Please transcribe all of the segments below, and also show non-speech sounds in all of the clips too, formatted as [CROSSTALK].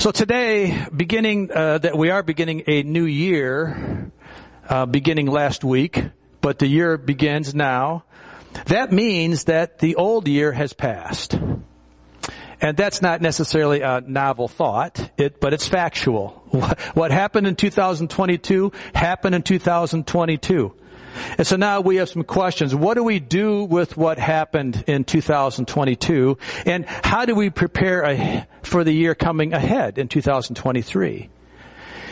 So today, beginning uh, that we are beginning a new year, uh, beginning last week, but the year begins now. That means that the old year has passed. And that's not necessarily a novel thought, it, but it's factual. [LAUGHS] What happened in 2022 happened in 2022. And so now we have some questions. What do we do with what happened in 2022? And how do we prepare for the year coming ahead in 2023?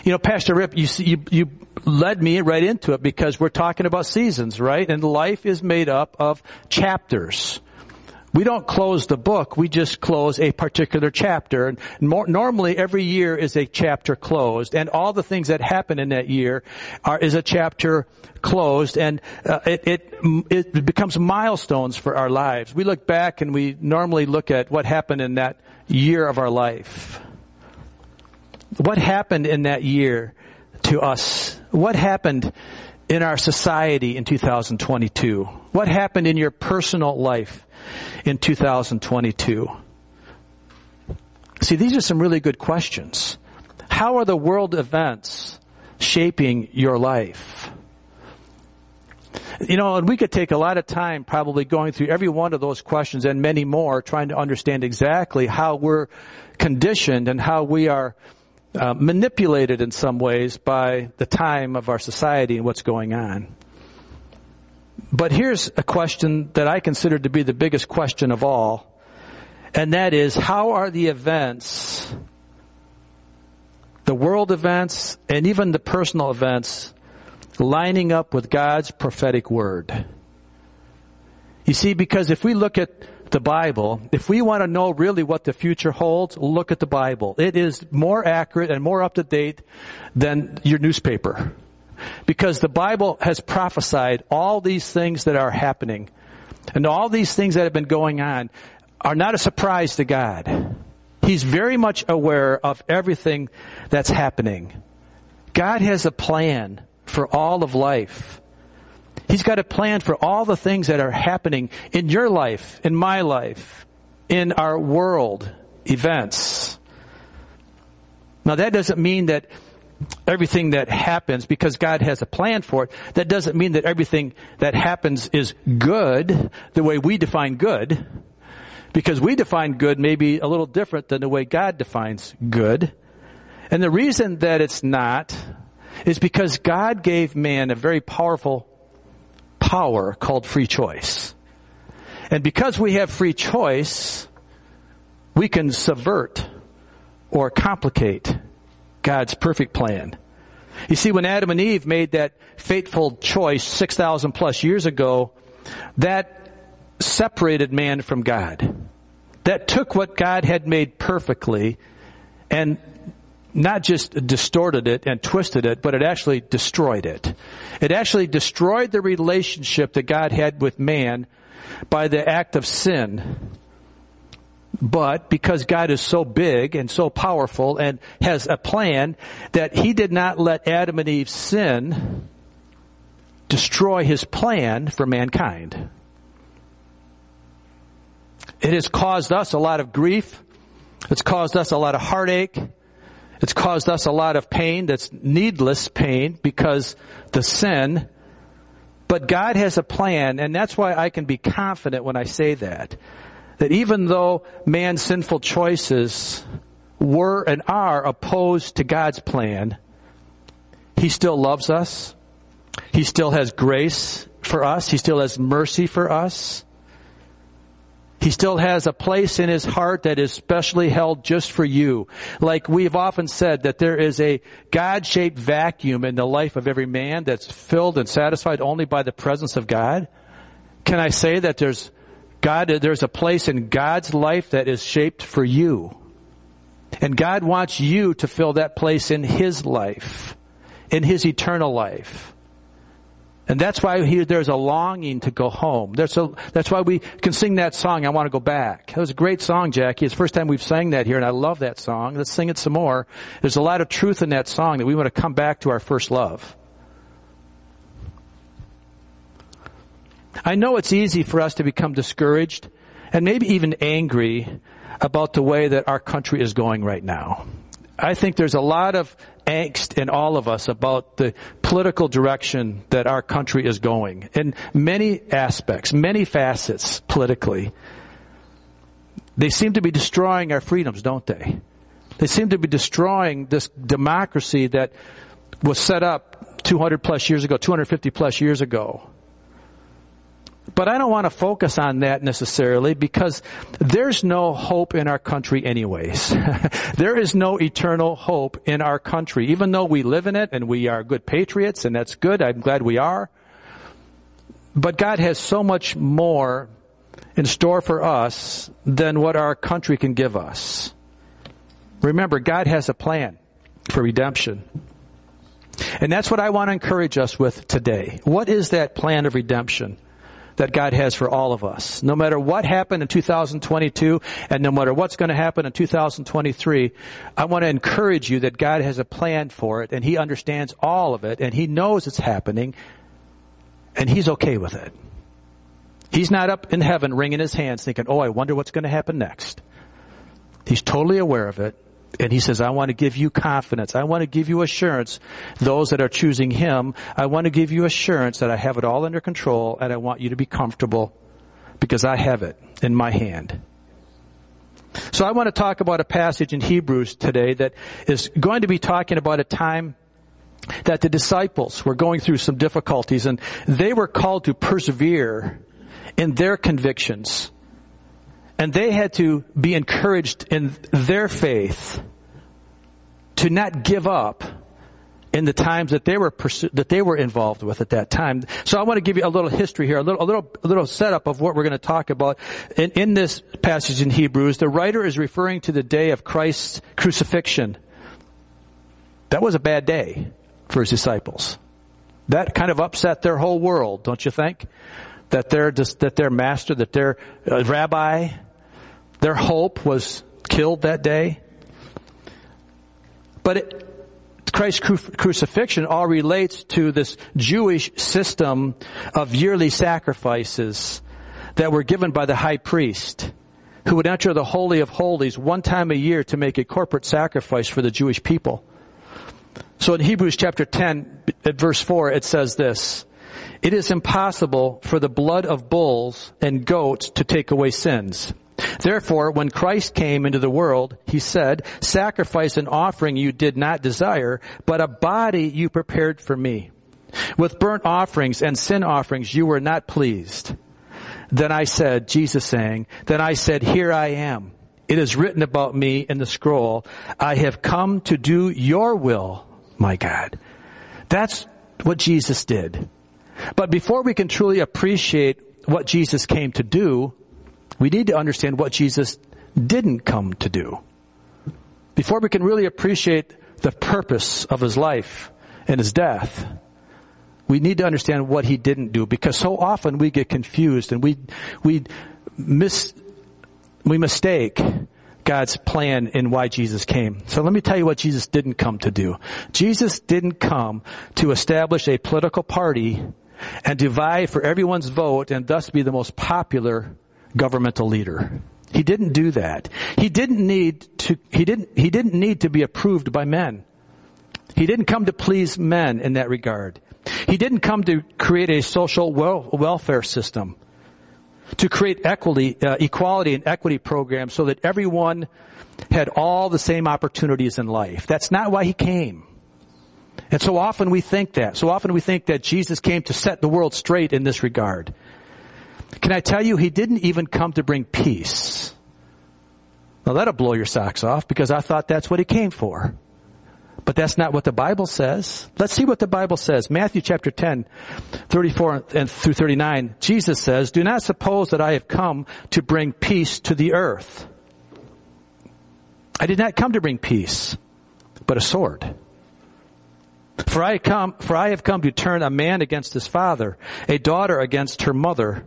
You know, Pastor Rip, you, you, you led me right into it because we're talking about seasons, right? And life is made up of chapters. We don't close the book, we just close a particular chapter. And more, normally every year is a chapter closed, and all the things that happen in that year are, is a chapter closed, and uh, it, it, it becomes milestones for our lives. We look back and we normally look at what happened in that year of our life. What happened in that year to us? What happened in our society in 2022? What happened in your personal life in 2022? See, these are some really good questions. How are the world events shaping your life? You know, and we could take a lot of time probably going through every one of those questions and many more trying to understand exactly how we're conditioned and how we are uh, manipulated in some ways by the time of our society and what's going on. But here's a question that I consider to be the biggest question of all, and that is how are the events, the world events, and even the personal events lining up with God's prophetic word? You see, because if we look at the Bible, if we want to know really what the future holds, look at the Bible. It is more accurate and more up to date than your newspaper. Because the Bible has prophesied all these things that are happening. And all these things that have been going on are not a surprise to God. He's very much aware of everything that's happening. God has a plan for all of life. He's got a plan for all the things that are happening in your life, in my life, in our world events. Now that doesn't mean that everything that happens, because God has a plan for it, that doesn't mean that everything that happens is good, the way we define good, because we define good maybe a little different than the way God defines good. And the reason that it's not is because God gave man a very powerful power called free choice. And because we have free choice, we can subvert or complicate God's perfect plan. You see, when Adam and Eve made that fateful choice 6,000 plus years ago, that separated man from God. That took what God had made perfectly and not just distorted it and twisted it, but it actually destroyed it. It actually destroyed the relationship that God had with man by the act of sin. But because God is so big and so powerful and has a plan that he did not let Adam and Eve sin destroy his plan for mankind. It has caused us a lot of grief. It's caused us a lot of heartache. It's caused us a lot of pain that's needless pain because the sin. But God has a plan, and that's why I can be confident when I say that. That even though man's sinful choices were and are opposed to God's plan, He still loves us. He still has grace for us. He still has mercy for us. He still has a place in his heart that is specially held just for you. Like we've often said that there is a God-shaped vacuum in the life of every man that's filled and satisfied only by the presence of God. Can I say that there's God, there's a place in God's life that is shaped for you. And God wants you to fill that place in His life, in His eternal life. And that's why here there's a longing to go home. A, that's why we can sing that song, I want to go back. That was a great song, Jackie. It's the first time we've sang that here and I love that song. Let's sing it some more. There's a lot of truth in that song that we want to come back to our first love. I know it's easy for us to become discouraged and maybe even angry about the way that our country is going right now. I think there's a lot of angst in all of us about the political direction that our country is going in many aspects, many facets politically. They seem to be destroying our freedoms, don't they? They seem to be destroying this democracy that was set up 200 plus years ago, 250 plus years ago. But I don't want to focus on that necessarily because there's no hope in our country anyways. [LAUGHS] there is no eternal hope in our country, even though we live in it and we are good patriots and that's good. I'm glad we are. But God has so much more in store for us than what our country can give us. Remember, God has a plan for redemption. And that's what I want to encourage us with today. What is that plan of redemption? That God has for all of us. No matter what happened in 2022 and no matter what's going to happen in 2023, I want to encourage you that God has a plan for it and He understands all of it and He knows it's happening and He's okay with it. He's not up in heaven wringing His hands thinking, oh, I wonder what's going to happen next. He's totally aware of it and he says, I want to give you confidence. I want to give you assurance. Those that are choosing him, I want to give you assurance that I have it all under control and I want you to be comfortable because I have it in my hand. So I want to talk about a passage in Hebrews today that is going to be talking about a time that the disciples were going through some difficulties and they were called to persevere in their convictions and they had to be encouraged in their faith to not give up in the times that they were pursu- that they were involved with at that time. So I want to give you a little history here, a little a little a little setup of what we're going to talk about in, in this passage in Hebrews. The writer is referring to the day of Christ's crucifixion. That was a bad day for his disciples. That kind of upset their whole world, don't you think? That their that their master, that their uh, rabbi, their hope was killed that day. But it, Christ's cru- crucifixion all relates to this Jewish system of yearly sacrifices that were given by the high priest who would enter the Holy of Holies one time a year to make a corporate sacrifice for the Jewish people. So in Hebrews chapter 10 at verse 4 it says this, it is impossible for the blood of bulls and goats to take away sins. Therefore, when Christ came into the world, he said, sacrifice and offering you did not desire, but a body you prepared for me. With burnt offerings and sin offerings you were not pleased. Then I said, Jesus saying, then I said, here I am. It is written about me in the scroll. I have come to do your will, my God. That's what Jesus did. But before we can truly appreciate what Jesus came to do, we need to understand what Jesus didn't come to do. Before we can really appreciate the purpose of his life and his death, we need to understand what he didn't do because so often we get confused and we, we miss, we mistake God's plan and why Jesus came. So let me tell you what Jesus didn't come to do. Jesus didn't come to establish a political party and divide for everyone's vote and thus be the most popular governmental leader. He didn't do that. He didn't need to, he didn't, he didn't need to be approved by men. He didn't come to please men in that regard. He didn't come to create a social wel- welfare system, to create equity, uh, equality and equity programs so that everyone had all the same opportunities in life. That's not why he came. And so often we think that. So often we think that Jesus came to set the world straight in this regard. Can I tell you, he didn't even come to bring peace. Now that'll blow your socks off because I thought that's what he came for. But that's not what the Bible says. Let's see what the Bible says. Matthew chapter 10, 34 and through 39. Jesus says, Do not suppose that I have come to bring peace to the earth. I did not come to bring peace, but a sword. For I come, for I have come to turn a man against his father, a daughter against her mother,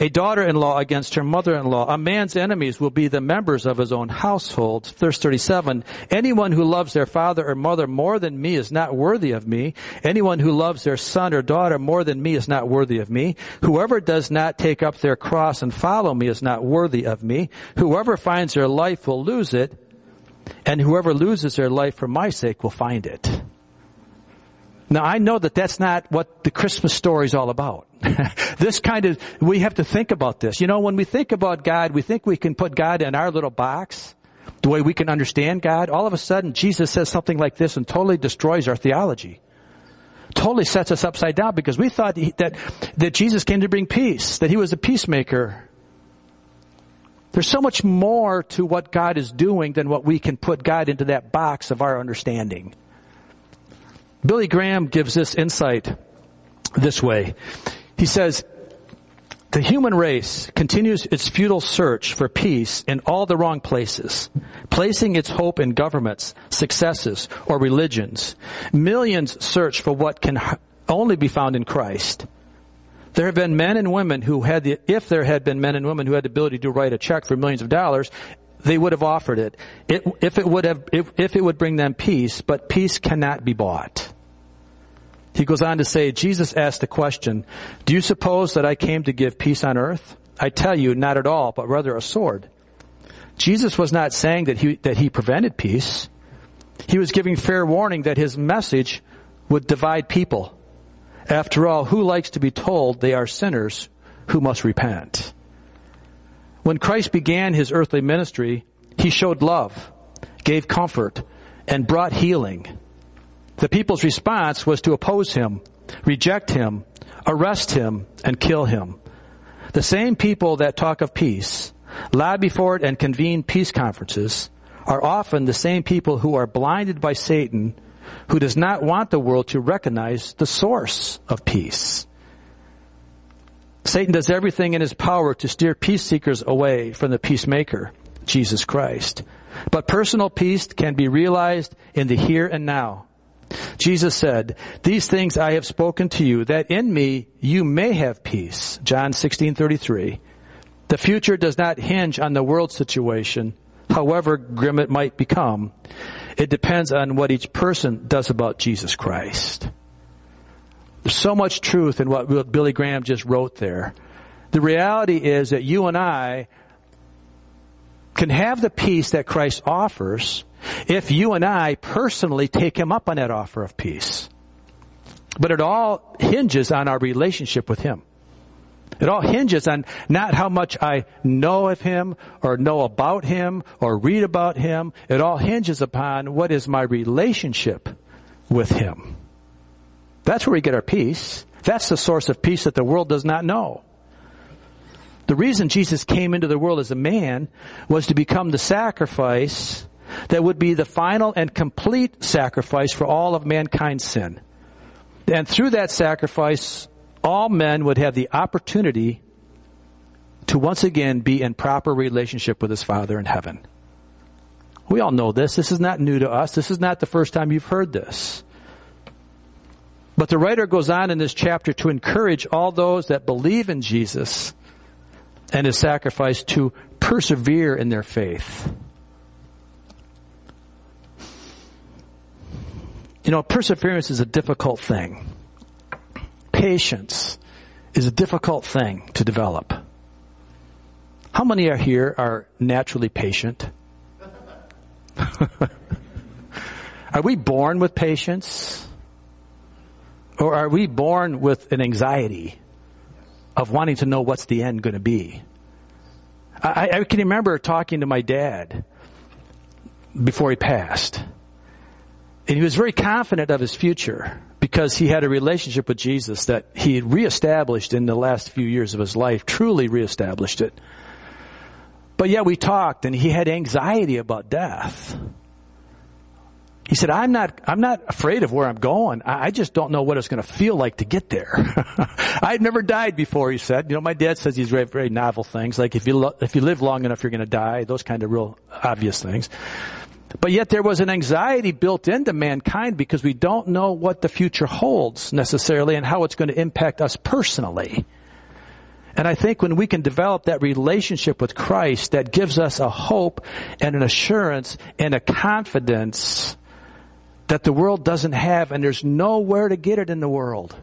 a daughter-in-law against her mother-in-law. A man's enemies will be the members of his own household. Verse 37, anyone who loves their father or mother more than me is not worthy of me. Anyone who loves their son or daughter more than me is not worthy of me. Whoever does not take up their cross and follow me is not worthy of me. Whoever finds their life will lose it, and whoever loses their life for my sake will find it. Now I know that that's not what the Christmas story is all about. [LAUGHS] this kind of, we have to think about this. You know, when we think about God, we think we can put God in our little box, the way we can understand God. All of a sudden, Jesus says something like this and totally destroys our theology. Totally sets us upside down because we thought that, that Jesus came to bring peace, that he was a peacemaker. There's so much more to what God is doing than what we can put God into that box of our understanding. Billy Graham gives this insight this way. He says, the human race continues its futile search for peace in all the wrong places, placing its hope in governments, successes, or religions. Millions search for what can only be found in Christ. There have been men and women who had the, if there had been men and women who had the ability to write a check for millions of dollars, they would have offered it, it if it would have, if, if it would bring them peace, but peace cannot be bought. He goes on to say, Jesus asked the question, do you suppose that I came to give peace on earth? I tell you, not at all, but rather a sword. Jesus was not saying that he, that he prevented peace. He was giving fair warning that his message would divide people. After all, who likes to be told they are sinners who must repent? When Christ began his earthly ministry, he showed love, gave comfort, and brought healing. The people's response was to oppose him, reject him, arrest him, and kill him. The same people that talk of peace, lobby for it and convene peace conferences, are often the same people who are blinded by Satan, who does not want the world to recognize the source of peace. Satan does everything in his power to steer peace seekers away from the peacemaker, Jesus Christ. But personal peace can be realized in the here and now. Jesus said, these things I have spoken to you, that in me you may have peace. John 16:33. The future does not hinge on the world situation, however grim it might become. It depends on what each person does about Jesus Christ. There's so much truth in what Billy Graham just wrote there. The reality is that you and I can have the peace that Christ offers if you and I personally take him up on that offer of peace. But it all hinges on our relationship with him. It all hinges on not how much I know of him or know about him or read about him. It all hinges upon what is my relationship with him. That's where we get our peace. That's the source of peace that the world does not know. The reason Jesus came into the world as a man was to become the sacrifice that would be the final and complete sacrifice for all of mankind's sin. And through that sacrifice, all men would have the opportunity to once again be in proper relationship with his Father in heaven. We all know this. This is not new to us. This is not the first time you've heard this. But the writer goes on in this chapter to encourage all those that believe in Jesus and his sacrifice to persevere in their faith. You know, perseverance is a difficult thing. Patience is a difficult thing to develop. How many are here are naturally patient? [LAUGHS] are we born with patience? Or are we born with an anxiety of wanting to know what's the end going to be? I, I can remember talking to my dad before he passed. And he was very confident of his future because he had a relationship with Jesus that he had reestablished in the last few years of his life, truly reestablished it. But yet we talked and he had anxiety about death. He said, I'm not, I'm not afraid of where I'm going. I just don't know what it's going to feel like to get there. [LAUGHS] I'd never died before, he said. You know, my dad says these very, very novel things, like if you, lo- if you live long enough, you're going to die, those kind of real obvious things. But yet there was an anxiety built into mankind because we don't know what the future holds necessarily and how it's going to impact us personally. And I think when we can develop that relationship with Christ that gives us a hope and an assurance and a confidence that the world doesn't have and there's nowhere to get it in the world.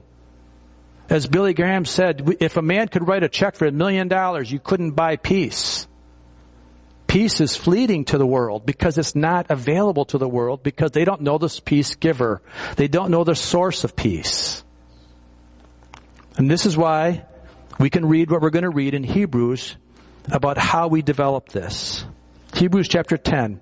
As Billy Graham said, if a man could write a check for a million dollars, you couldn't buy peace. Peace is fleeting to the world because it's not available to the world because they don't know this peace giver. They don't know the source of peace. And this is why we can read what we're going to read in Hebrews about how we develop this. Hebrews chapter 10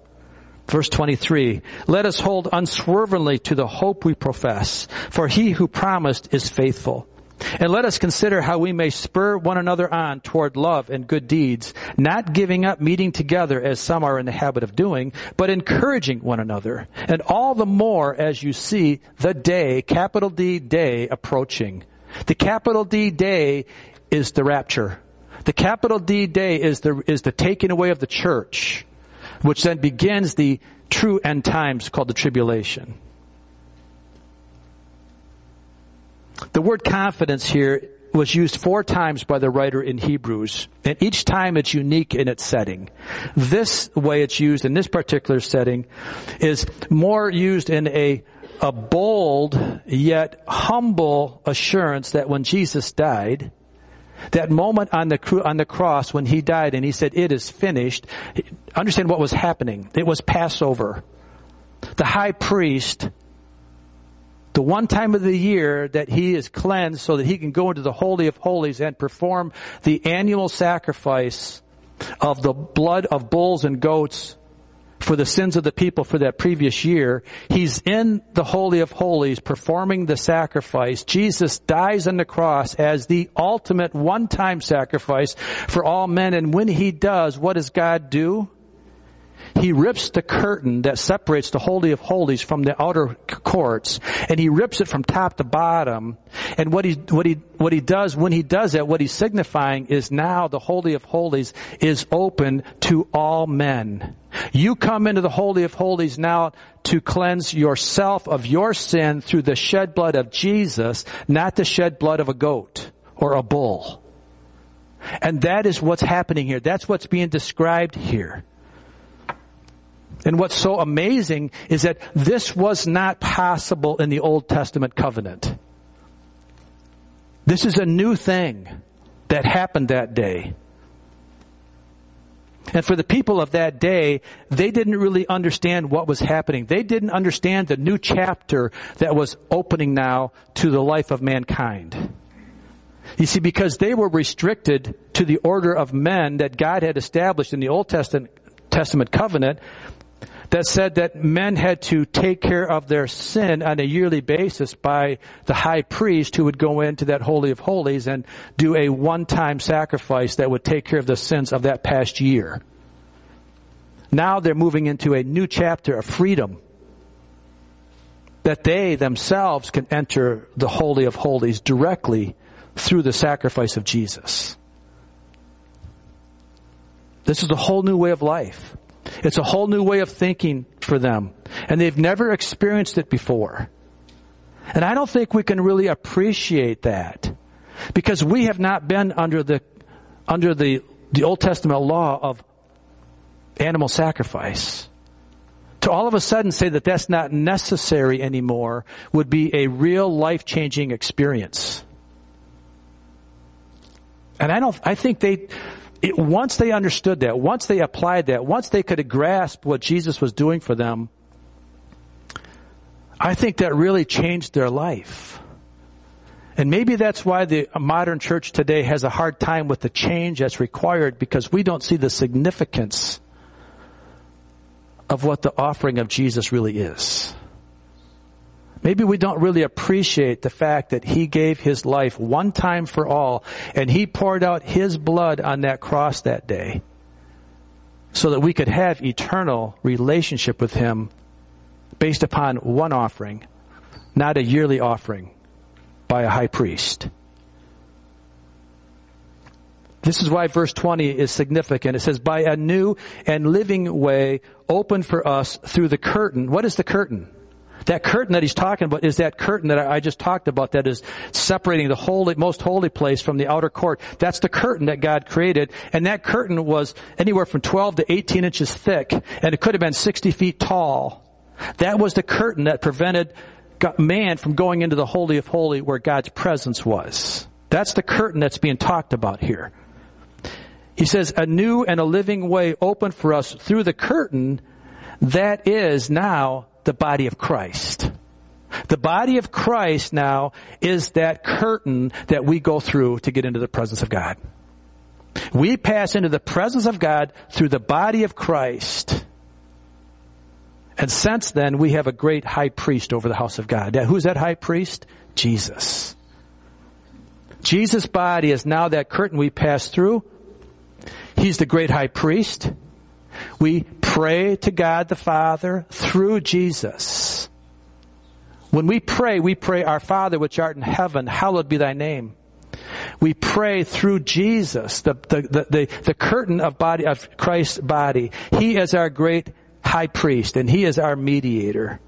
Verse 23, let us hold unswervingly to the hope we profess, for he who promised is faithful. And let us consider how we may spur one another on toward love and good deeds, not giving up meeting together as some are in the habit of doing, but encouraging one another. And all the more as you see the day, capital D day, approaching. The capital D day is the rapture. The capital D day is the, is the taking away of the church which then begins the true end times called the tribulation. The word confidence here was used four times by the writer in Hebrews, and each time it's unique in its setting. This way it's used in this particular setting is more used in a, a bold yet humble assurance that when Jesus died, that moment on the, on the cross when he died and he said, it is finished. Understand what was happening. It was Passover. The high priest, the one time of the year that he is cleansed so that he can go into the Holy of Holies and perform the annual sacrifice of the blood of bulls and goats for the sins of the people for that previous year. He's in the Holy of Holies performing the sacrifice. Jesus dies on the cross as the ultimate one-time sacrifice for all men. And when he does, what does God do? He rips the curtain that separates the Holy of Holies from the outer courts, and he rips it from top to bottom. And what he, what he, what he does, when he does that, what he's signifying is now the Holy of Holies is open to all men. You come into the Holy of Holies now to cleanse yourself of your sin through the shed blood of Jesus, not the shed blood of a goat or a bull. And that is what's happening here. That's what's being described here. And what's so amazing is that this was not possible in the Old Testament covenant. This is a new thing that happened that day. And for the people of that day, they didn't really understand what was happening. They didn't understand the new chapter that was opening now to the life of mankind. You see, because they were restricted to the order of men that God had established in the Old Testament, Testament covenant, that said that men had to take care of their sin on a yearly basis by the high priest who would go into that Holy of Holies and do a one-time sacrifice that would take care of the sins of that past year. Now they're moving into a new chapter of freedom that they themselves can enter the Holy of Holies directly through the sacrifice of Jesus. This is a whole new way of life. It's a whole new way of thinking for them. And they've never experienced it before. And I don't think we can really appreciate that. Because we have not been under the, under the, the Old Testament law of animal sacrifice. To all of a sudden say that that's not necessary anymore would be a real life-changing experience. And I don't, I think they, it, once they understood that, once they applied that, once they could grasp what Jesus was doing for them, I think that really changed their life. And maybe that's why the modern church today has a hard time with the change that's required because we don't see the significance of what the offering of Jesus really is. Maybe we don't really appreciate the fact that He gave His life one time for all and He poured out His blood on that cross that day so that we could have eternal relationship with Him based upon one offering, not a yearly offering by a high priest. This is why verse 20 is significant. It says, by a new and living way open for us through the curtain. What is the curtain? That curtain that he's talking about is that curtain that I just talked about that is separating the holy, most holy place from the outer court. That's the curtain that God created. And that curtain was anywhere from 12 to 18 inches thick and it could have been 60 feet tall. That was the curtain that prevented man from going into the Holy of Holy where God's presence was. That's the curtain that's being talked about here. He says, a new and a living way open for us through the curtain that is now the body of Christ. The body of Christ now is that curtain that we go through to get into the presence of God. We pass into the presence of God through the body of Christ. And since then, we have a great high priest over the house of God. Now, who's that high priest? Jesus. Jesus' body is now that curtain we pass through. He's the great high priest. We pray to God the Father through Jesus. When we pray, we pray, Our Father which art in heaven, hallowed be thy name. We pray through Jesus, the, the, the, the, the curtain of body, of Christ's body. He is our great high priest and he is our mediator.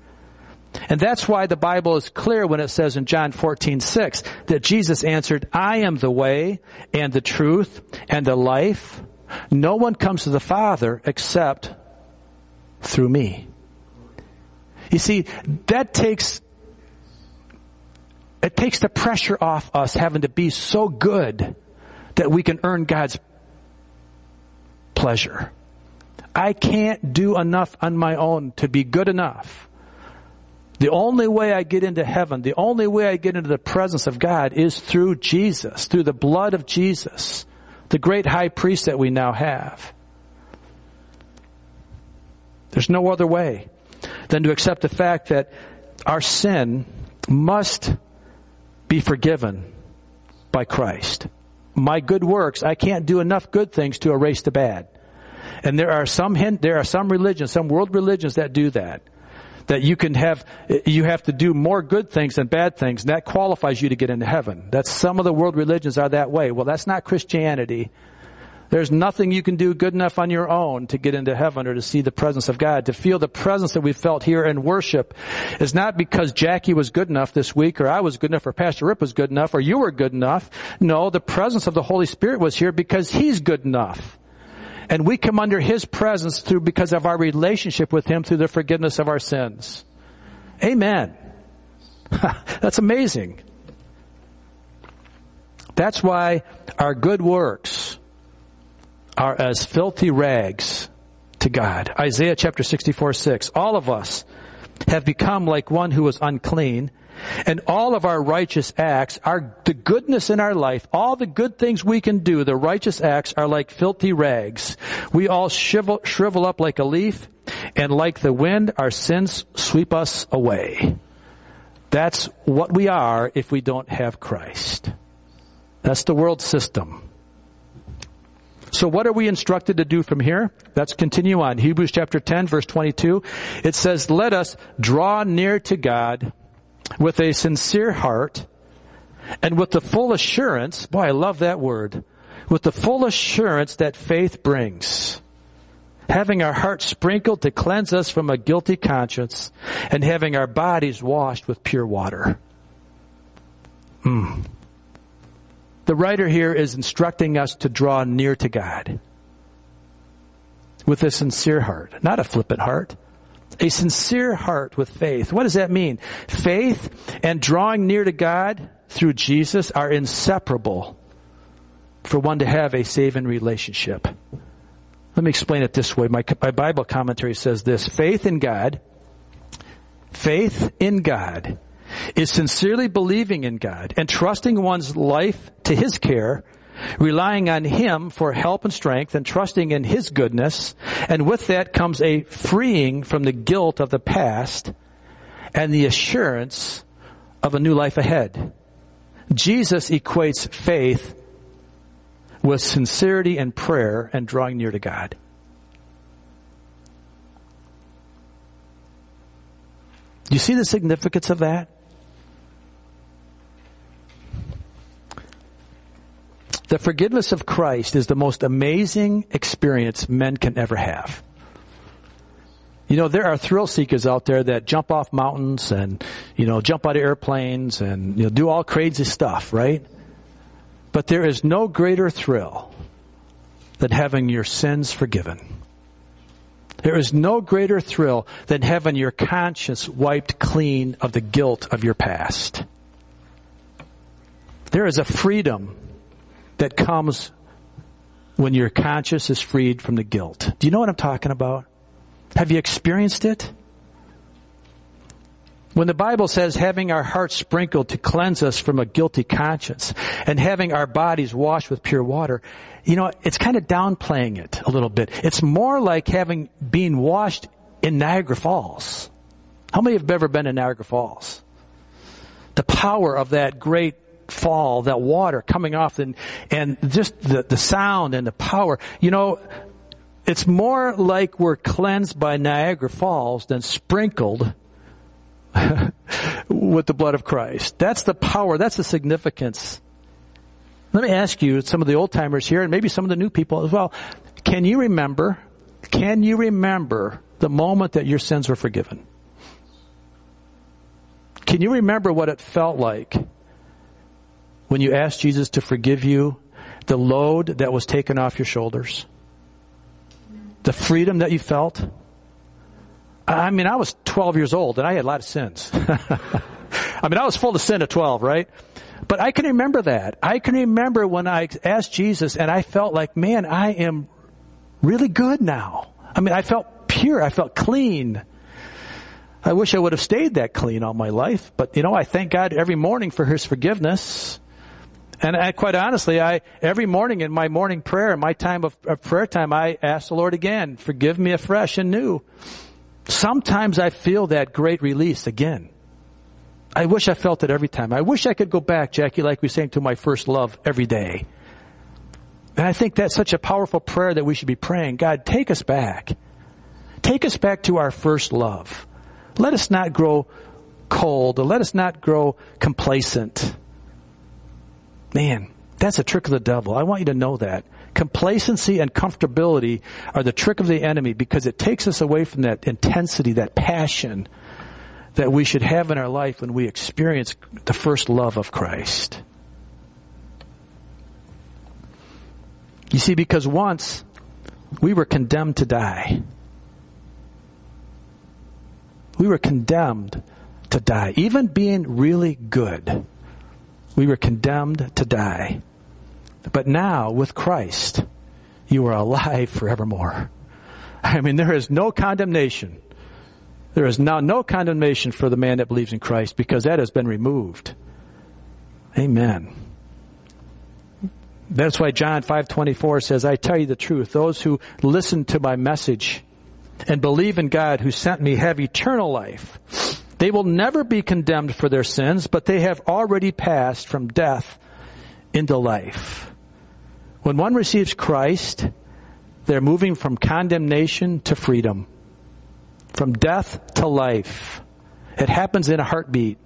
And that's why the Bible is clear when it says in John 14, 6, that Jesus answered, I am the way and the truth and the life. No one comes to the Father except through me. You see, that takes, it takes the pressure off us having to be so good that we can earn God's pleasure. I can't do enough on my own to be good enough. The only way I get into heaven, the only way I get into the presence of God is through Jesus, through the blood of Jesus the great high priest that we now have. There's no other way than to accept the fact that our sin must be forgiven by Christ. My good works, I can't do enough good things to erase the bad. And there are some, there are some religions, some world religions that do that that you can have, you have to do more good things than bad things, and that qualifies you to get into heaven. That's some of the world religions are that way. Well, that's not Christianity. There's nothing you can do good enough on your own to get into heaven or to see the presence of God. To feel the presence that we felt here in worship is not because Jackie was good enough this week or I was good enough or Pastor Rip was good enough or you were good enough. No, the presence of the Holy Spirit was here because He's good enough. And we come under His presence through because of our relationship with Him through the forgiveness of our sins. Amen. [LAUGHS] That's amazing. That's why our good works are as filthy rags to God. Isaiah chapter 64, 6. All of us have become like one who was unclean and all of our righteous acts are the goodness in our life, all the good things we can do, the righteous acts are like filthy rags. We all shrivel, shrivel up like a leaf, and like the wind, our sins sweep us away. That's what we are if we don't have Christ. That's the world system. So what are we instructed to do from here? Let's continue on. Hebrews chapter 10 verse 22. It says, let us draw near to God with a sincere heart and with the full assurance, boy, I love that word, with the full assurance that faith brings. Having our hearts sprinkled to cleanse us from a guilty conscience and having our bodies washed with pure water. Mm. The writer here is instructing us to draw near to God with a sincere heart, not a flippant heart. A sincere heart with faith. What does that mean? Faith and drawing near to God through Jesus are inseparable for one to have a saving relationship. Let me explain it this way. My, my Bible commentary says this. Faith in God, faith in God is sincerely believing in God and trusting one's life to His care relying on Him for help and strength and trusting in His goodness. And with that comes a freeing from the guilt of the past and the assurance of a new life ahead. Jesus equates faith with sincerity and prayer and drawing near to God. You see the significance of that? The forgiveness of Christ is the most amazing experience men can ever have. You know, there are thrill seekers out there that jump off mountains and, you know, jump out of airplanes and, you know, do all crazy stuff, right? But there is no greater thrill than having your sins forgiven. There is no greater thrill than having your conscience wiped clean of the guilt of your past. There is a freedom that comes when your conscience is freed from the guilt. Do you know what I'm talking about? Have you experienced it? When the Bible says having our hearts sprinkled to cleanse us from a guilty conscience and having our bodies washed with pure water, you know, it's kind of downplaying it a little bit. It's more like having been washed in Niagara Falls. How many have ever been in Niagara Falls? The power of that great fall, that water coming off and, and just the, the sound and the power. You know, it's more like we're cleansed by Niagara Falls than sprinkled [LAUGHS] with the blood of Christ. That's the power. That's the significance. Let me ask you, some of the old timers here, and maybe some of the new people as well. Can you remember? Can you remember the moment that your sins were forgiven? Can you remember what it felt like when you asked Jesus to forgive you the load that was taken off your shoulders? the freedom that you felt. I mean, I was 12 years old and I had a lot of sins. [LAUGHS] I mean, I was full of sin at 12, right? But I can remember that. I can remember when I asked Jesus and I felt like, man, I am really good now. I mean, I felt pure. I felt clean. I wish I would have stayed that clean all my life, but you know, I thank God every morning for His forgiveness. And I, quite honestly, I, every morning in my morning prayer, my time of, of prayer time, I ask the Lord again, forgive me afresh and new. Sometimes I feel that great release again. I wish I felt it every time. I wish I could go back, Jackie, like we sang to my first love every day. And I think that's such a powerful prayer that we should be praying. God, take us back. Take us back to our first love. Let us not grow cold. Let us not grow complacent. Man, that's a trick of the devil. I want you to know that. Complacency and comfortability are the trick of the enemy because it takes us away from that intensity, that passion that we should have in our life when we experience the first love of Christ. You see, because once we were condemned to die. We were condemned to die. Even being really good we were condemned to die. But now, with Christ, you are alive forevermore. [LAUGHS] I mean, there is no condemnation. There is now no condemnation for the man that believes in Christ because that has been removed. Amen. That's why John 5:24 says, "I tell you the truth, those who listen to my message and believe in God who sent me have eternal life. They will never be condemned for their sins, but they have already passed from death into life. When one receives Christ, they're moving from condemnation to freedom. From death to life. It happens in a heartbeat.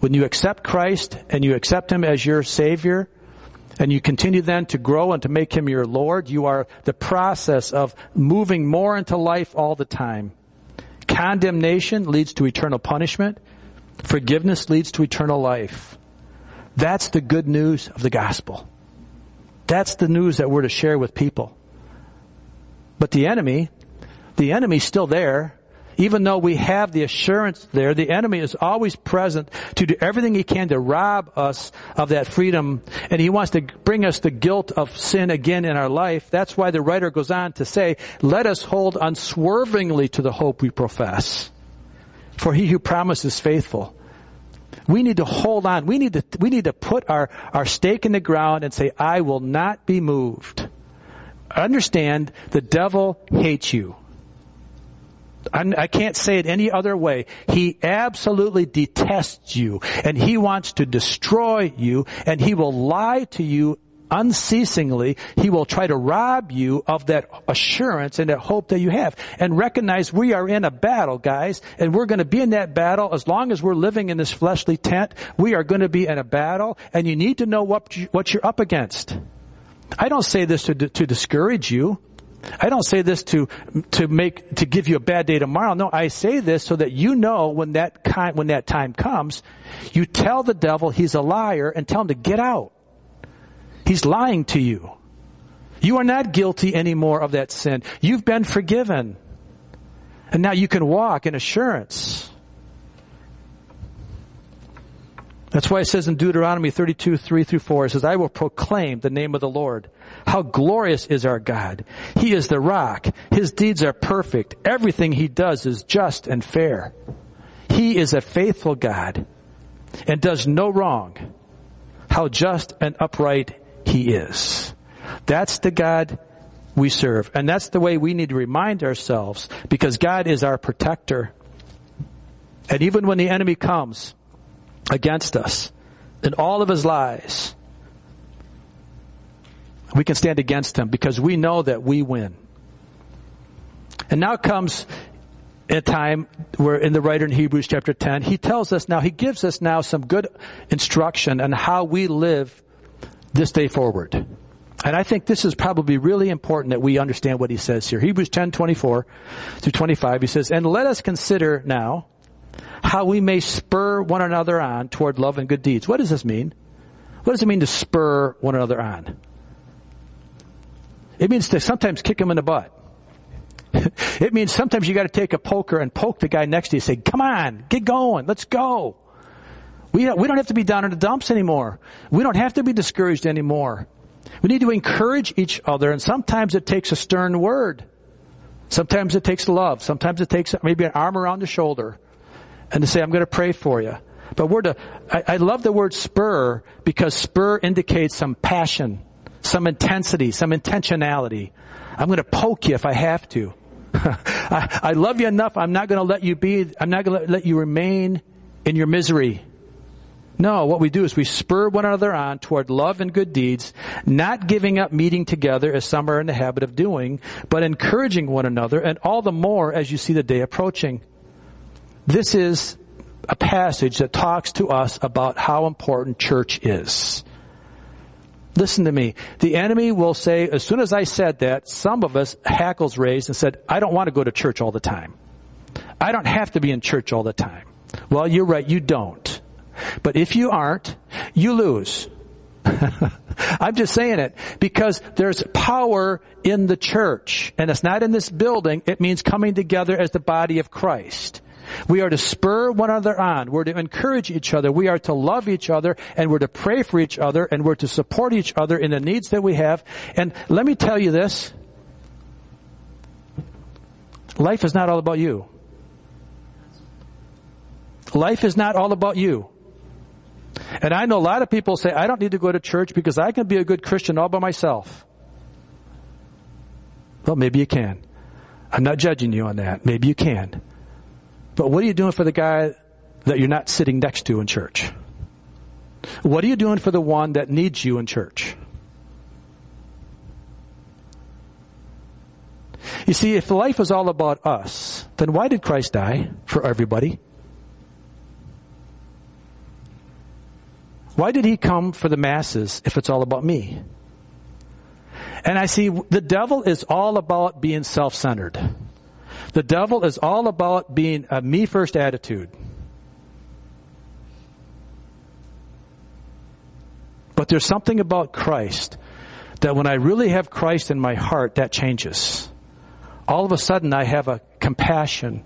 When you accept Christ and you accept Him as your Savior, and you continue then to grow and to make Him your Lord, you are the process of moving more into life all the time. Condemnation leads to eternal punishment. Forgiveness leads to eternal life. That's the good news of the gospel. That's the news that we're to share with people. But the enemy, the enemy's still there. Even though we have the assurance there, the enemy is always present to do everything he can to rob us of that freedom. And he wants to bring us the guilt of sin again in our life. That's why the writer goes on to say, let us hold unswervingly to the hope we profess. For he who promises faithful. We need to hold on. We need to, we need to put our, our stake in the ground and say, I will not be moved. Understand the devil hates you. I can't say it any other way. He absolutely detests you and he wants to destroy you and he will lie to you unceasingly. He will try to rob you of that assurance and that hope that you have. And recognize we are in a battle, guys, and we're going to be in that battle as long as we're living in this fleshly tent. We are going to be in a battle and you need to know what, you, what you're up against. I don't say this to, to discourage you. I don't say this to, to make, to give you a bad day tomorrow. No, I say this so that you know when that kind, when that time comes, you tell the devil he's a liar and tell him to get out. He's lying to you. You are not guilty anymore of that sin. You've been forgiven. And now you can walk in assurance. That's why it says in Deuteronomy 32, 3 through 4, it says, I will proclaim the name of the Lord. How glorious is our God. He is the rock. His deeds are perfect. Everything he does is just and fair. He is a faithful God and does no wrong. How just and upright he is. That's the God we serve. And that's the way we need to remind ourselves because God is our protector. And even when the enemy comes, against us in all of his lies, we can stand against him because we know that we win. And now comes a time where in the writer in Hebrews chapter 10, he tells us now, he gives us now some good instruction on how we live this day forward. And I think this is probably really important that we understand what he says here. Hebrews 10, 24 through 25, he says, And let us consider now how we may spur one another on toward love and good deeds. What does this mean? What does it mean to spur one another on? It means to sometimes kick them in the butt. [LAUGHS] it means sometimes you got to take a poker and poke the guy next to you and say, come on, get going, let's go. We, we don't have to be down in the dumps anymore. We don't have to be discouraged anymore. We need to encourage each other and sometimes it takes a stern word. Sometimes it takes love. Sometimes it takes maybe an arm around the shoulder and to say, I'm going to pray for you. But we're to, I, I love the word spur because spur indicates some passion, some intensity, some intentionality. I'm going to poke you if I have to. [LAUGHS] I, I, love you enough. I'm not going to let you be, I'm not going to let you remain in your misery. No, what we do is we spur one another on toward love and good deeds, not giving up meeting together as some are in the habit of doing, but encouraging one another and all the more as you see the day approaching. This is a passage that talks to us about how important church is. Listen to me. The enemy will say, as soon as I said that, some of us hackles raised and said, I don't want to go to church all the time. I don't have to be in church all the time. Well, you're right, you don't. But if you aren't, you lose. [LAUGHS] I'm just saying it because there's power in the church and it's not in this building. It means coming together as the body of Christ. We are to spur one another on. We're to encourage each other. We are to love each other and we're to pray for each other and we're to support each other in the needs that we have. And let me tell you this. Life is not all about you. Life is not all about you. And I know a lot of people say, I don't need to go to church because I can be a good Christian all by myself. Well, maybe you can. I'm not judging you on that. Maybe you can. But what are you doing for the guy that you're not sitting next to in church? What are you doing for the one that needs you in church? You see, if life is all about us, then why did Christ die for everybody? Why did he come for the masses if it's all about me? And I see the devil is all about being self-centered. The devil is all about being a me first attitude. But there's something about Christ that when I really have Christ in my heart, that changes. All of a sudden I have a compassion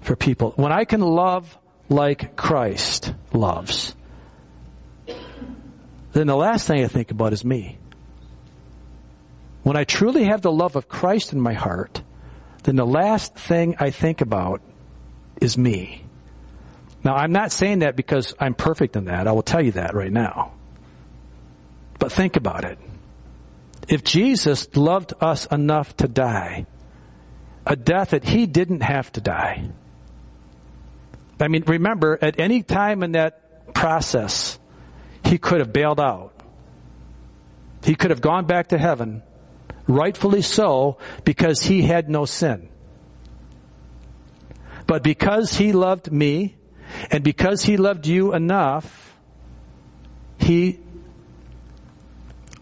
for people. When I can love like Christ loves, then the last thing I think about is me. When I truly have the love of Christ in my heart, then the last thing I think about is me. Now, I'm not saying that because I'm perfect in that. I will tell you that right now. But think about it. If Jesus loved us enough to die, a death that he didn't have to die. I mean, remember, at any time in that process, he could have bailed out. He could have gone back to heaven rightfully so, because he had no sin. But because he loved me, and because he loved you enough, he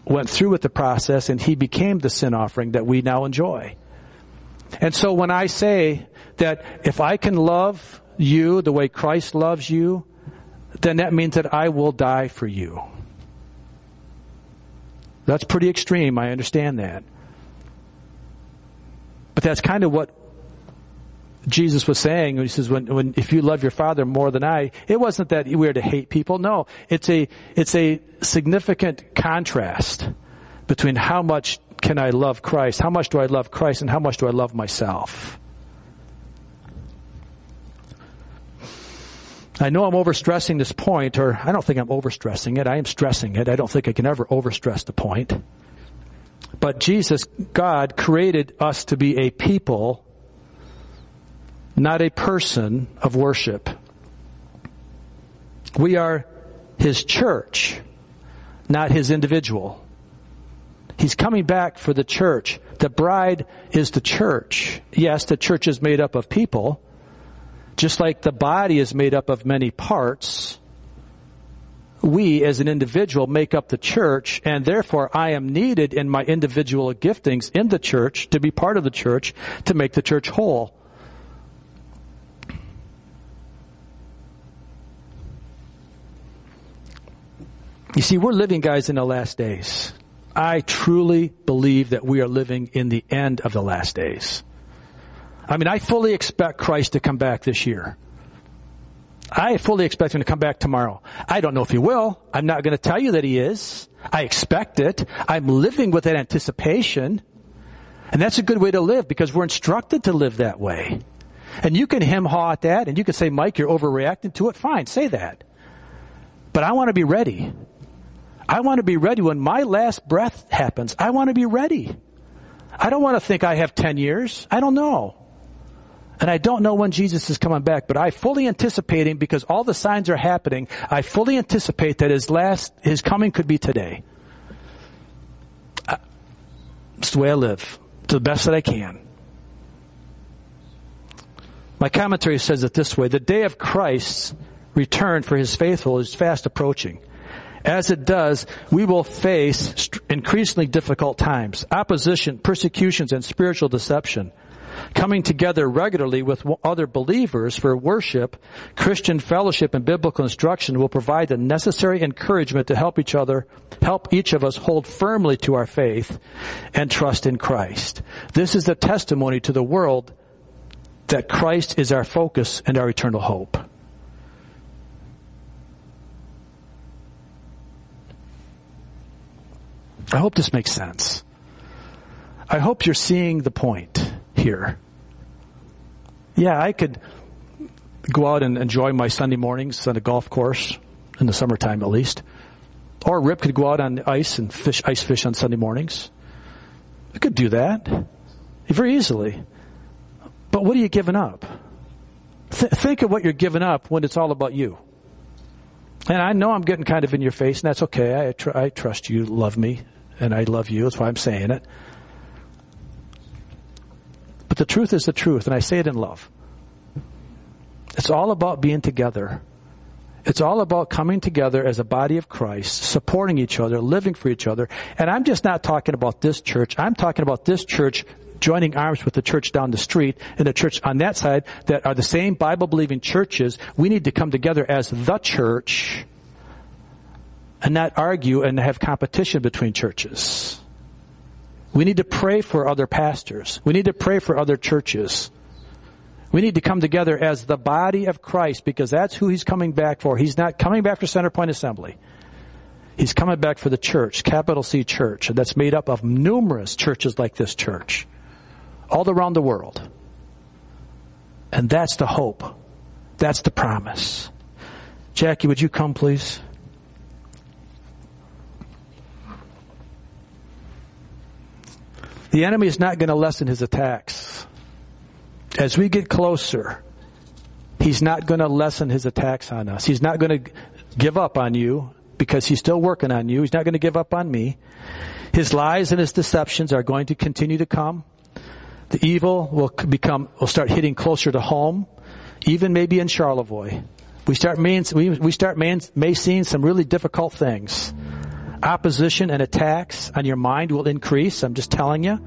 went through with the process and he became the sin offering that we now enjoy. And so when I say that if I can love you the way Christ loves you, then that means that I will die for you. That's pretty extreme, I understand that. But that's kind of what Jesus was saying. when He says, when, when, if you love your father more than I, it wasn't that we are to hate people. No, it's a, it's a significant contrast between how much can I love Christ, how much do I love Christ, and how much do I love myself. I know I'm overstressing this point, or I don't think I'm overstressing it. I am stressing it. I don't think I can ever overstress the point. But Jesus, God, created us to be a people, not a person of worship. We are His church, not His individual. He's coming back for the church. The bride is the church. Yes, the church is made up of people, just like the body is made up of many parts, we as an individual make up the church and therefore I am needed in my individual giftings in the church to be part of the church to make the church whole. You see, we're living guys in the last days. I truly believe that we are living in the end of the last days. I mean, I fully expect Christ to come back this year. I fully expect him to come back tomorrow. I don't know if he will. I'm not going to tell you that he is. I expect it. I'm living with that anticipation. And that's a good way to live because we're instructed to live that way. And you can hem haw at that and you can say, Mike, you're overreacting to it. Fine, say that. But I want to be ready. I want to be ready when my last breath happens. I want to be ready. I don't want to think I have 10 years. I don't know. And I don't know when Jesus is coming back, but I fully anticipate him because all the signs are happening. I fully anticipate that his last, his coming could be today. It's the way I live, to the best that I can. My commentary says it this way, the day of Christ's return for his faithful is fast approaching. As it does, we will face increasingly difficult times, opposition, persecutions, and spiritual deception coming together regularly with other believers for worship, Christian fellowship, and biblical instruction will provide the necessary encouragement to help each other, help each of us hold firmly to our faith and trust in Christ. This is the testimony to the world that Christ is our focus and our eternal hope. I hope this makes sense. I hope you're seeing the point here. Yeah, I could go out and enjoy my Sunday mornings on a golf course in the summertime at least. Or Rip could go out on the ice and fish, ice fish on Sunday mornings. I could do that very easily. But what are you giving up? Th- think of what you're giving up when it's all about you. And I know I'm getting kind of in your face, and that's okay. I, tr- I trust you love me, and I love you. That's why I'm saying it. But the truth is the truth, and I say it in love. It's all about being together. It's all about coming together as a body of Christ, supporting each other, living for each other. And I'm just not talking about this church. I'm talking about this church joining arms with the church down the street and the church on that side that are the same Bible believing churches. We need to come together as the church and not argue and have competition between churches. We need to pray for other pastors. We need to pray for other churches. We need to come together as the body of Christ because that's who he's coming back for. He's not coming back for Centerpoint Assembly. He's coming back for the church, capital C church, that's made up of numerous churches like this church, all around the world. And that's the hope. That's the promise. Jackie, would you come please? The enemy is not going to lessen his attacks. As we get closer, he's not going to lessen his attacks on us. He's not going to give up on you because he's still working on you. He's not going to give up on me. His lies and his deceptions are going to continue to come. The evil will become, will start hitting closer to home, even maybe in Charlevoix. We start, we, we start may seeing some really difficult things. Opposition and attacks on your mind will increase. I'm just telling you.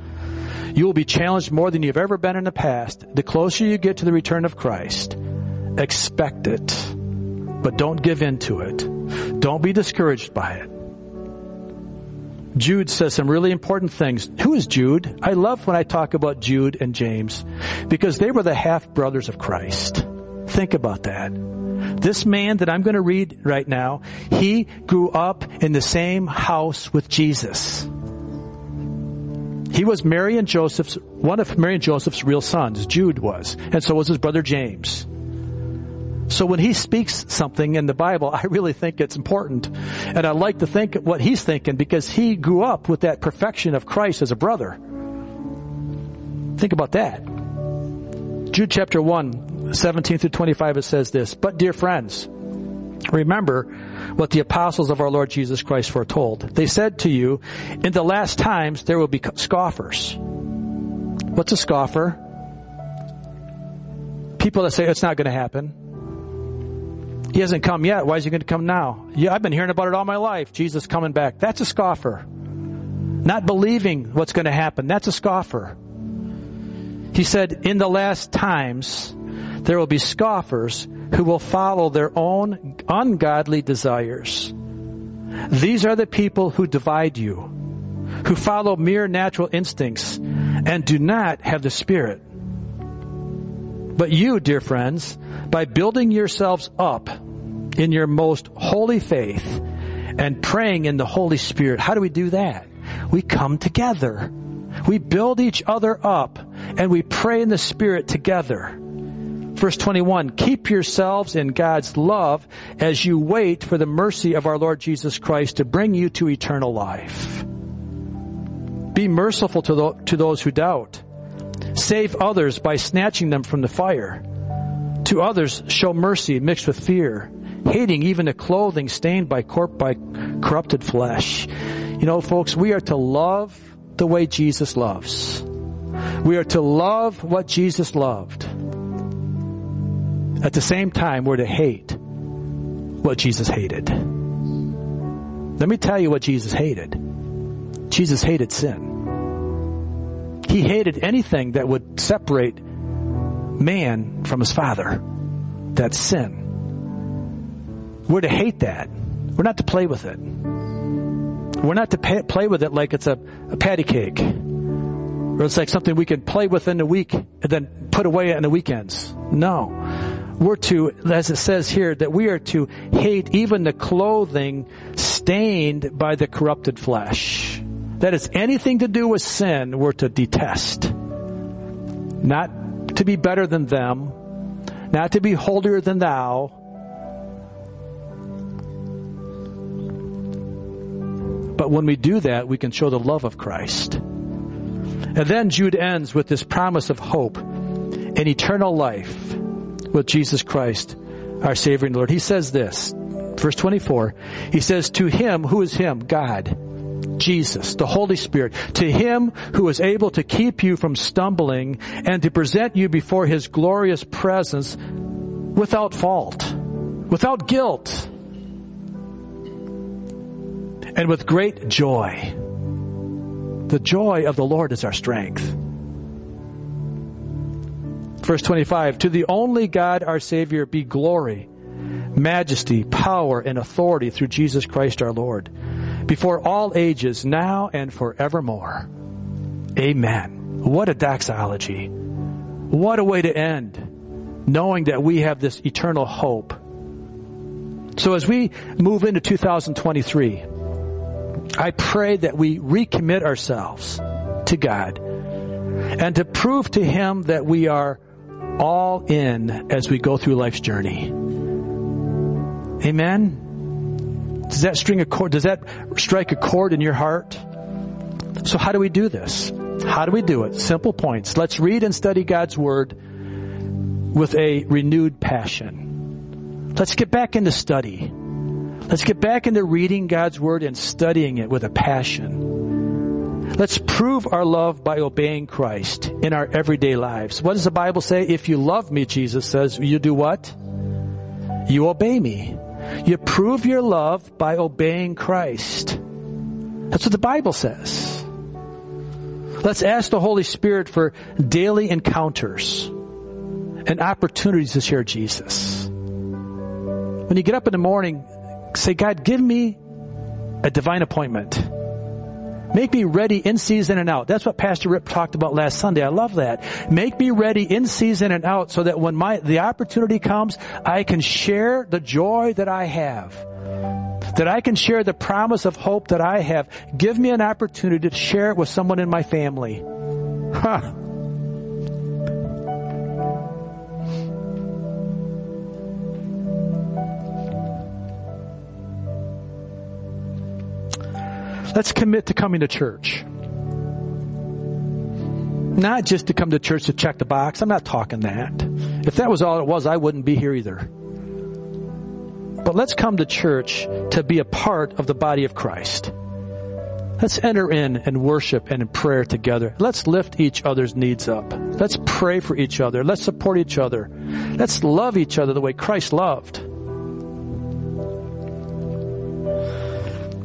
You will be challenged more than you've ever been in the past. The closer you get to the return of Christ, expect it. But don't give in to it. Don't be discouraged by it. Jude says some really important things. Who is Jude? I love when I talk about Jude and James because they were the half brothers of Christ. Think about that. This man that I'm going to read right now, he grew up in the same house with Jesus. He was Mary and Joseph's, one of Mary and Joseph's real sons, Jude was, and so was his brother James. So when he speaks something in the Bible, I really think it's important. And I like to think what he's thinking because he grew up with that perfection of Christ as a brother. Think about that. Jude chapter 1, 17 through 25, it says this, But dear friends, remember what the apostles of our Lord Jesus Christ foretold. They said to you, in the last times there will be scoffers. What's a scoffer? People that say it's not going to happen. He hasn't come yet. Why is he going to come now? Yeah, I've been hearing about it all my life. Jesus coming back. That's a scoffer. Not believing what's going to happen. That's a scoffer. He said, in the last times, there will be scoffers who will follow their own ungodly desires. These are the people who divide you, who follow mere natural instincts and do not have the Spirit. But you, dear friends, by building yourselves up in your most holy faith and praying in the Holy Spirit. How do we do that? We come together. We build each other up and we pray in the Spirit together. Verse 21, keep yourselves in God's love as you wait for the mercy of our Lord Jesus Christ to bring you to eternal life. Be merciful to, the, to those who doubt. Save others by snatching them from the fire. To others, show mercy mixed with fear hating even the clothing stained by corp by corrupted flesh. You know, folks, we are to love the way Jesus loves. We are to love what Jesus loved. At the same time, we're to hate what Jesus hated. Let me tell you what Jesus hated. Jesus hated sin. He hated anything that would separate man from his father. That's sin. We're to hate that. We're not to play with it. We're not to pay, play with it like it's a, a patty cake. Or it's like something we can play with in the week and then put away on the weekends. No. We're to, as it says here, that we are to hate even the clothing stained by the corrupted flesh. That is anything to do with sin, we're to detest. Not to be better than them, not to be holier than thou, But when we do that, we can show the love of Christ. And then Jude ends with this promise of hope and eternal life with Jesus Christ, our Savior and Lord. He says this, verse 24, he says, to him, who is him? God. Jesus, the Holy Spirit, to Him who is able to keep you from stumbling and to present you before His glorious presence without fault, without guilt, and with great joy. The joy of the Lord is our strength. Verse 25, to the only God our Savior be glory, majesty, power, and authority through Jesus Christ our Lord, before all ages, now and forevermore. Amen. What a doxology. What a way to end, knowing that we have this eternal hope. So as we move into 2023, I pray that we recommit ourselves to God and to prove to Him that we are all in as we go through life's journey. Amen? Does that string a chord, does that strike a chord in your heart? So how do we do this? How do we do it? Simple points. Let's read and study God's Word with a renewed passion. Let's get back into study. Let's get back into reading God's Word and studying it with a passion. Let's prove our love by obeying Christ in our everyday lives. What does the Bible say? If you love me, Jesus says, you do what? You obey me. You prove your love by obeying Christ. That's what the Bible says. Let's ask the Holy Spirit for daily encounters and opportunities to share Jesus. When you get up in the morning, say, God, give me a divine appointment. Make me ready in season and out. That's what Pastor Rip talked about last Sunday. I love that. Make me ready in season and out so that when my, the opportunity comes, I can share the joy that I have. That I can share the promise of hope that I have. Give me an opportunity to share it with someone in my family. Huh. Let's commit to coming to church. Not just to come to church to check the box. I'm not talking that. If that was all it was, I wouldn't be here either. But let's come to church to be a part of the body of Christ. Let's enter in and worship and in prayer together. Let's lift each other's needs up. Let's pray for each other. Let's support each other. Let's love each other the way Christ loved.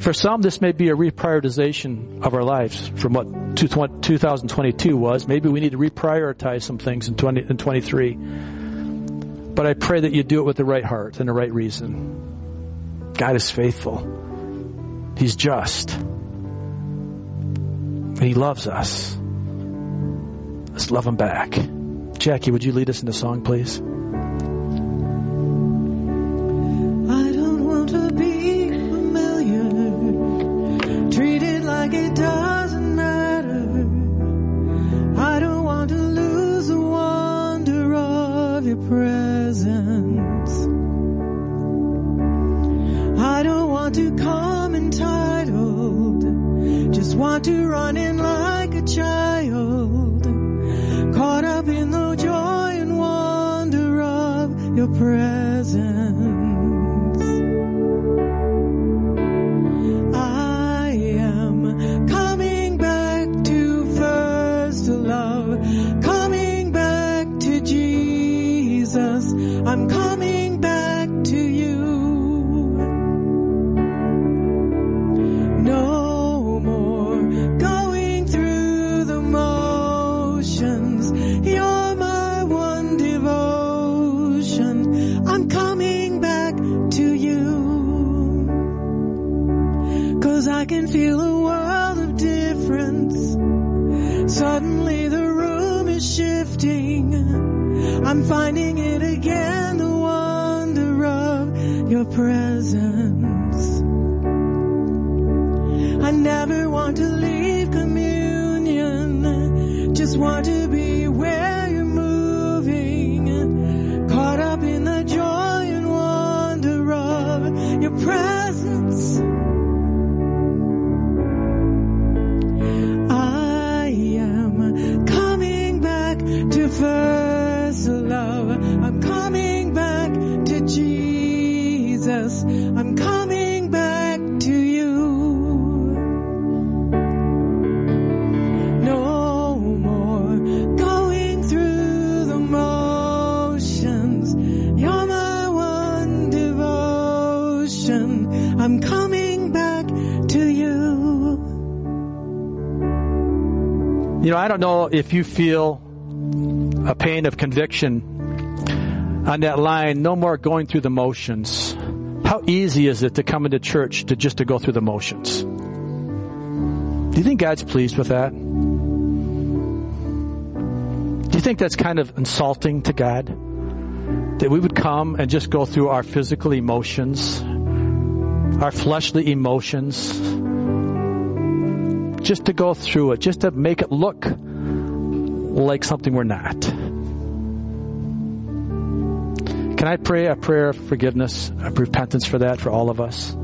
For some, this may be a reprioritization of our lives from what 2022 was. Maybe we need to reprioritize some things in 20 in 23. But I pray that you do it with the right heart and the right reason. God is faithful. He's just. And He loves us. Let's love Him back. Jackie, would you lead us in the song, please? I'm finding it again, the wonder of your presence. I never want to leave communion, just want to You know, I don't know if you feel a pain of conviction on that line, no more going through the motions. How easy is it to come into church to just to go through the motions? Do you think God's pleased with that? Do you think that's kind of insulting to God? That we would come and just go through our physical emotions, our fleshly emotions, just to go through it, just to make it look like something we're not. Can I pray a prayer of forgiveness, of repentance for that for all of us?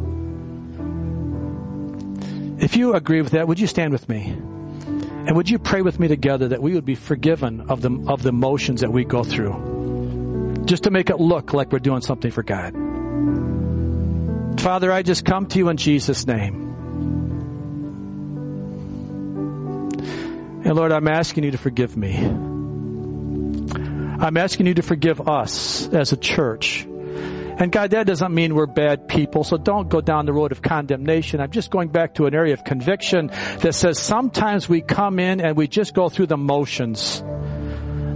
If you agree with that, would you stand with me? And would you pray with me together that we would be forgiven of the, of the motions that we go through? Just to make it look like we're doing something for God. Father, I just come to you in Jesus' name. And Lord, I'm asking you to forgive me. I'm asking you to forgive us as a church And God, that doesn't mean we're bad people, so don't go down the road of condemnation. I'm just going back to an area of conviction that says sometimes we come in and we just go through the motions.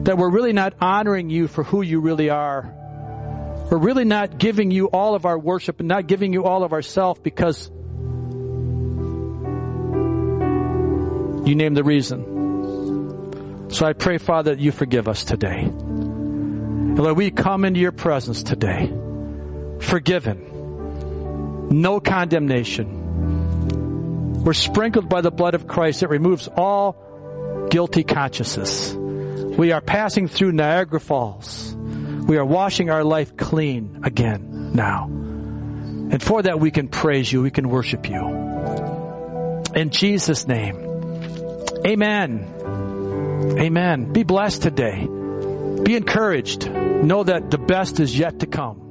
That we're really not honoring you for who you really are. We're really not giving you all of our worship and not giving you all of ourself because you name the reason. So I pray, Father, that you forgive us today. And Lord, we come into your presence today forgiven. No condemnation. We're sprinkled by the blood of Christ that removes all guilty consciousness. We are passing through Niagara Falls. We are washing our life clean again now. And for that we can praise you, we can worship you. In Jesus' name. Amen. Amen. Be blessed today. Be encouraged. Know that the best is yet to come.